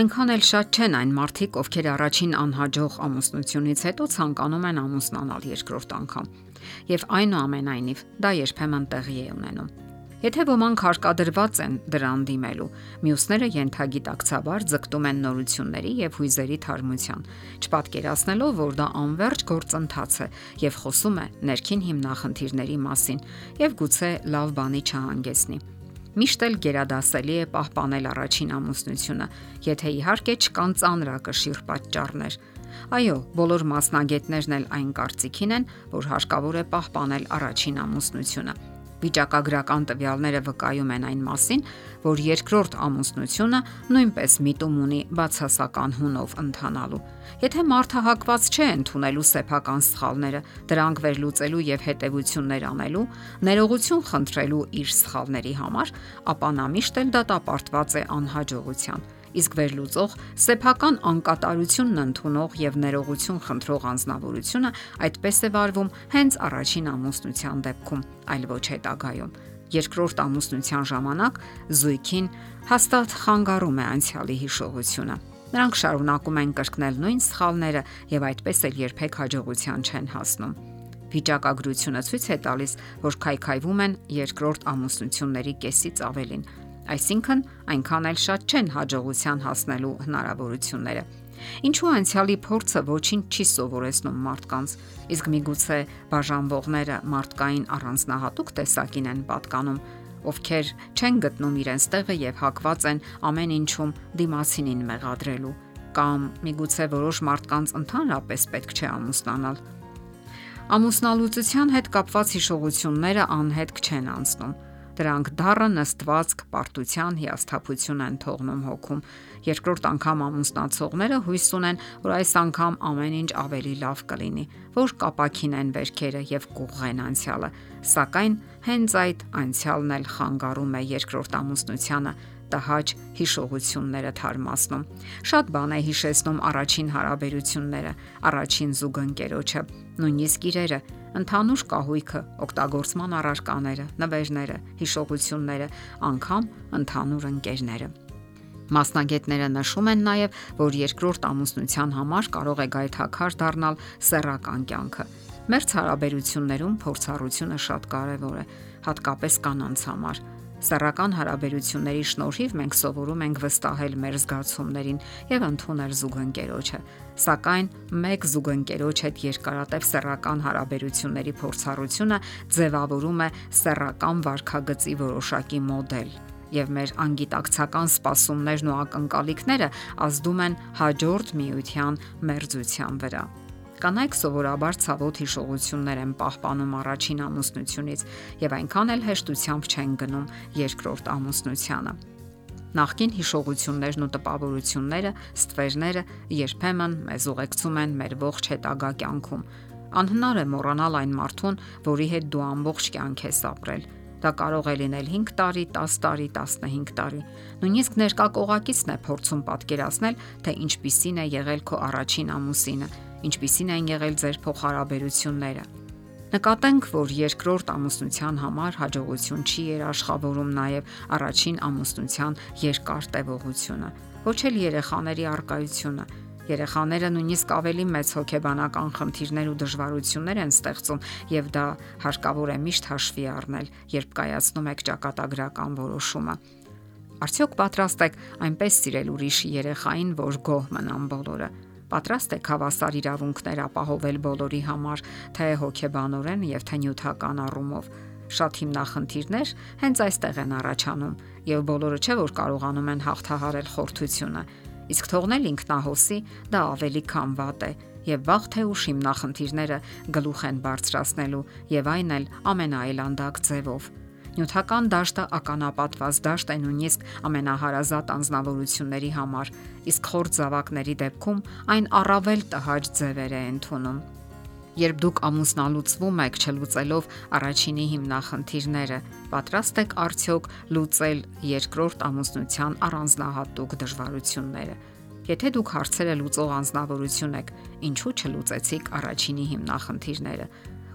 Այնքան էլ շատ չեն այն մարդիկ, ովքեր առաջին անհաջող ամուսնությունից հետո ցանկանում են ամուսնանալ երկրորդ անգամ։ Եվ այնուամենայնիվ, դա երբեմն տեղի է ունենում։ Եթե ոմանք հարկադրված են դրան դիմելու, մյուսները յենթագիտակցաբար ձգտում են նորությունների եւ հույզերի թարմության, չպատկերացնելով, որ դա անverջ գործընթաց է եւ խոսում է ներքին հիմնախնդիրների մասին եւ գուցե լավ բանի չհանգեցնի։ Միշտ էլ գերադասելի է պահպանել առաջին ամուսնությունը, եթե իհարկե չկան ծանրակշիռ պատճառներ։ Այո, բոլոր մասնագետներն էլ այն կարծիքին են, որ հարկավոր է պահպանել առաջին ամուսնությունը։ Վիճակագրական տվյալները վկայում են այն մասին, որ երկրորդ ամուսնությունը նույնպես միտում ունի բացասական հունով ընթանալու։ Եթե մարդը հակված չէ ընդունելու սեփական սխալները, դրանք վերլուծելու եւ հետեւություններ անելու, ներողություն խնդրելու իր սխալների համար, ապա նա միշտ էլ դատապարտված է անհաջողության իսկ վերլուծող սեփական անկատարությունն ընդունող եւ ներողություն խնդրող անznավորությունը այդպես է վարվում հենց առաջին ամուսնության դեպքում, այլ ոչ հետագայում։ Երկրորդ ամուսնության ժամանակ զույգին հաստատ խանգարում է անցյալի հիշողությունը։ Նրանք շարունակում են կրկնել նույն սխալները եւ այդպես էլ երբեք հաջողության չեն հասնում։ Վիճակագրությունը ցույց է տալիս, որ քայքայվում են երկրորդ ամուսնությունների կեսից ավելին, այսինքն այնքան էլ շատ չեն հաջողության հասնելու հնարավորությունները։ Ինչու անցյալի փորձը ոչինչ չի սովորեցնում մարդկանց, իսկ միգուցե բաժանվողները մարդկային առանձնահատուկ տեսակին են պատկանում, ովքեր չեն գտնում իրենց տեղը եւ հակված են ամեն ինչում դիմացինին մեղադրելու, կամ միգուցե որոշ մարդկանց ընդհանրապես պետք չէ ամուսնանալ։ Ամուսնալուծության հետ կապված հիշողությունները անհետք չեն անցնում Դրանք դառը նստվածք պարտության հիասթափություն են թողնում հոգում։ Երկրորդ անգամ ամուսնացողները հույս ունեն, որ այս անգամ ամեն ինչ ավելի լավ կլինի, որ կապակին են վերքերը եւ կուղղեն անցյալը։ Սակայն հենց այդ անցյալն էլ խանգարում է երկրորդ ամուսնությանը տհաճ հիշողությունները թարմացնում։ Շատ բան է հիշեցնում առաջին հարաբերությունները, առաջին զուգընկերոջը, նույնիսկ իրերը, ընդհանուր կահույքը, օգտագործման առարկաները, նվերները, հիշողությունները, անգամ ընդհանուր ընկերները։ Մասնագետները նշում են նաև, որ երկրորդ ամուսնության համար կարող է գայթակար դառնալ սեռական կյանքը։ Մերց հարաբերություններում փորձառությունը շատ կարևոր է, հատկապես կանանց համար Սեռական հարաբերությունների շնորհիվ մենք սովորում ենք վստահել մեր զգացումներին եւ ընդունել զուգընկերոջը։ Սակայն մեկ զուգընկերոջ հետ երկարատև սեռական հարաբերությունների փորձառությունը ձևավորում է սեռական վարքագծի որոշակի մոդել եւ մեր անգիտակցական սպասումներն ու ակնկալիքները ազդում են հաջորդ միության մերձության վրա։ Կանայք սովորաբար ցավոտ հիշողություններ են պահպանում առաջին ամուսնությունից եւ այնքան էլ հեշտությամբ չեն գնում երկրորդ ամուսնությանը։ Նախքին հիշողություններն ու տպավորությունները, ստվերները երբեմն մեզ ուղեկցում են մեր ողջ հետագա կյանքում։ Անհնար է մոռանալ այն մարդուն, որի հետ դու ամբողջ կյանք ես ապրել։ Դա կարող է լինել 5 տարի, 10 տարի, 15 տարի։ Նույնիսկ ներկա կողակիցն է փորձում պատկերացնել, թե ինչպիսին է եղել քո առաջին ամուսինը ինչպիսին են եղել ձեր փոխհարաբերությունները։ Նկատենք, որ երկրորդ ամուսնության համար հաջողություն չի երաշխավորում նաև առաջին ամուսնության երկար տևողությունը, ոչ էլ երեխաների արկայությունը։ Երեխաները նույնիսկ ավելի մեծ հոգեբանական խնդիրներ ու դժվարություններ են ստեղծում, եւ դա հարկավոր է միշտ հաշվի առնել, երբ կայացնում եք ճակատագրական որոշումը։ Արդյոք պատրաստ եք այնպես սիրել ուրիշ երեխային, որ գոհ մնան բոլորը պատրաստ եք հավասար իրավունքներ ապահովել բոլորի համար, թե հոգեբանորեն եւ թե նյութական առումով։ Շատ հիմնախնդիրներ հենց այստեղ են առաջանում եւ բոլորը չէ որ կարողանում են հաղթահարել խորթությունը։ Իսկ թողնել ինքնահոսի դա ավելի քան վատ է եւ վաղ թե ուշ հիմնախնդիրները գլուխ են բարձրացնելու եւ այն էլ ամենաայլանդակ ձևով Նյութական դաշտը ականապատված դաշտ է նույնիսկ ամենահարազատ անznավորությունների համար, իսկ խորտ զավակների դեպքում այն առավել տհաճ ձևեր է ընդունում։ Երբ դուք ամուսնալուծվում եք չլուծելով առաջինի հիմնախնդիրները, պատրաստ եք արդյոք լուծել երկրորդ ամուսնության առանձնահատուկ դժվարությունները։ Եթե դուք հարցերը լուծող անznավորություն եք, ինչու չլուծեցիք առաջինի հիմնախնդիրները։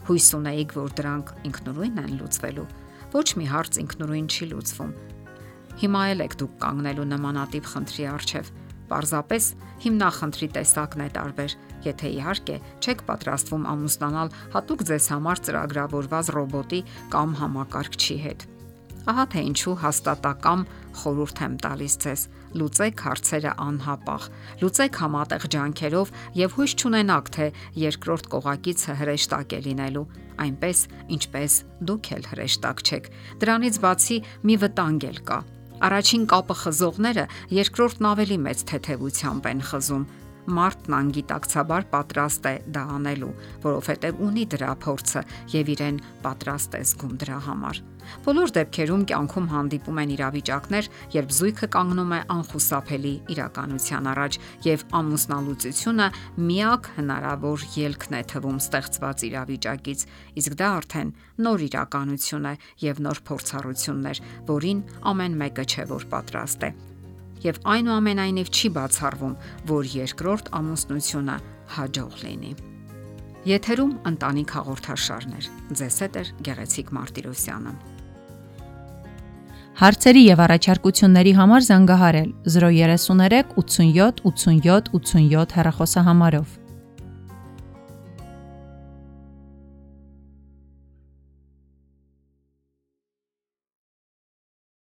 Հույս ունեիք, որ դրանք ինքնուրույն են լուծվելու ոչ մի հարց ինքնուրույն չի լուծվում։ Հիմա էլ եք դուք կանգնելու նմանատիպ խնդրի առջև։ Պարզապես հիմնախնդրի տեսակն է տարբեր, եթե իհարկե չեք պատրաստվում ամուսնանալ հատուկ ձեզ համար ծրագրավորված ռոբոտի կամ համակարգչի հետ։ Ահա թե ինչու հաստատակամ խորհուրդ եմ տալիս ձեզ. լուծեք հարցերը անհապաղ, լուծեք համատեղ ջանքերով եւ հույս չունենաք, թե երկրորդ կողակիցը հրեշտակ է լինելու, այնպես ինչպես դուք էլ հրեշտակ չեք։ Դրանից բացի մի վտանգ էլ կա Առաջին կապը խզողները երկրորդն ավելի մեծ թեթևությամբ են խզում, մարդն անգիտակցաբար պատրաստ է դա անելու, որովհետև ունի դրա փորձը եւ իրեն պատրաստ է զգում դրա համար։ Բոլոր դեպքերում կյանքում հանդիպում են իրավիճակներ, երբ զույգը կանգնում է անխուսափելի իրականության առաջ եւ ամուսնալուծությունը միակ հնարավոր ելքն է թվում ստեղծված իրավիճակից, իսկ դա արդեն նոր իրականություն է եւ նոր փորձառություններ, որին ամեն մեկը չէ որ պատրաստ է եւ այնուամենայնիվ չի բացառվում, որ երկրորդ ամուսնությունը հաջող լինի։ Եթերում ընտանիք հաղորդաշարներ։ Ձեզ հետ է Գեղեցիկ Մարտիրոսյանը։ Հարցերի եւ առաջարկությունների համար զանգահարել 033 87 87 87 հեռախոսահամարով։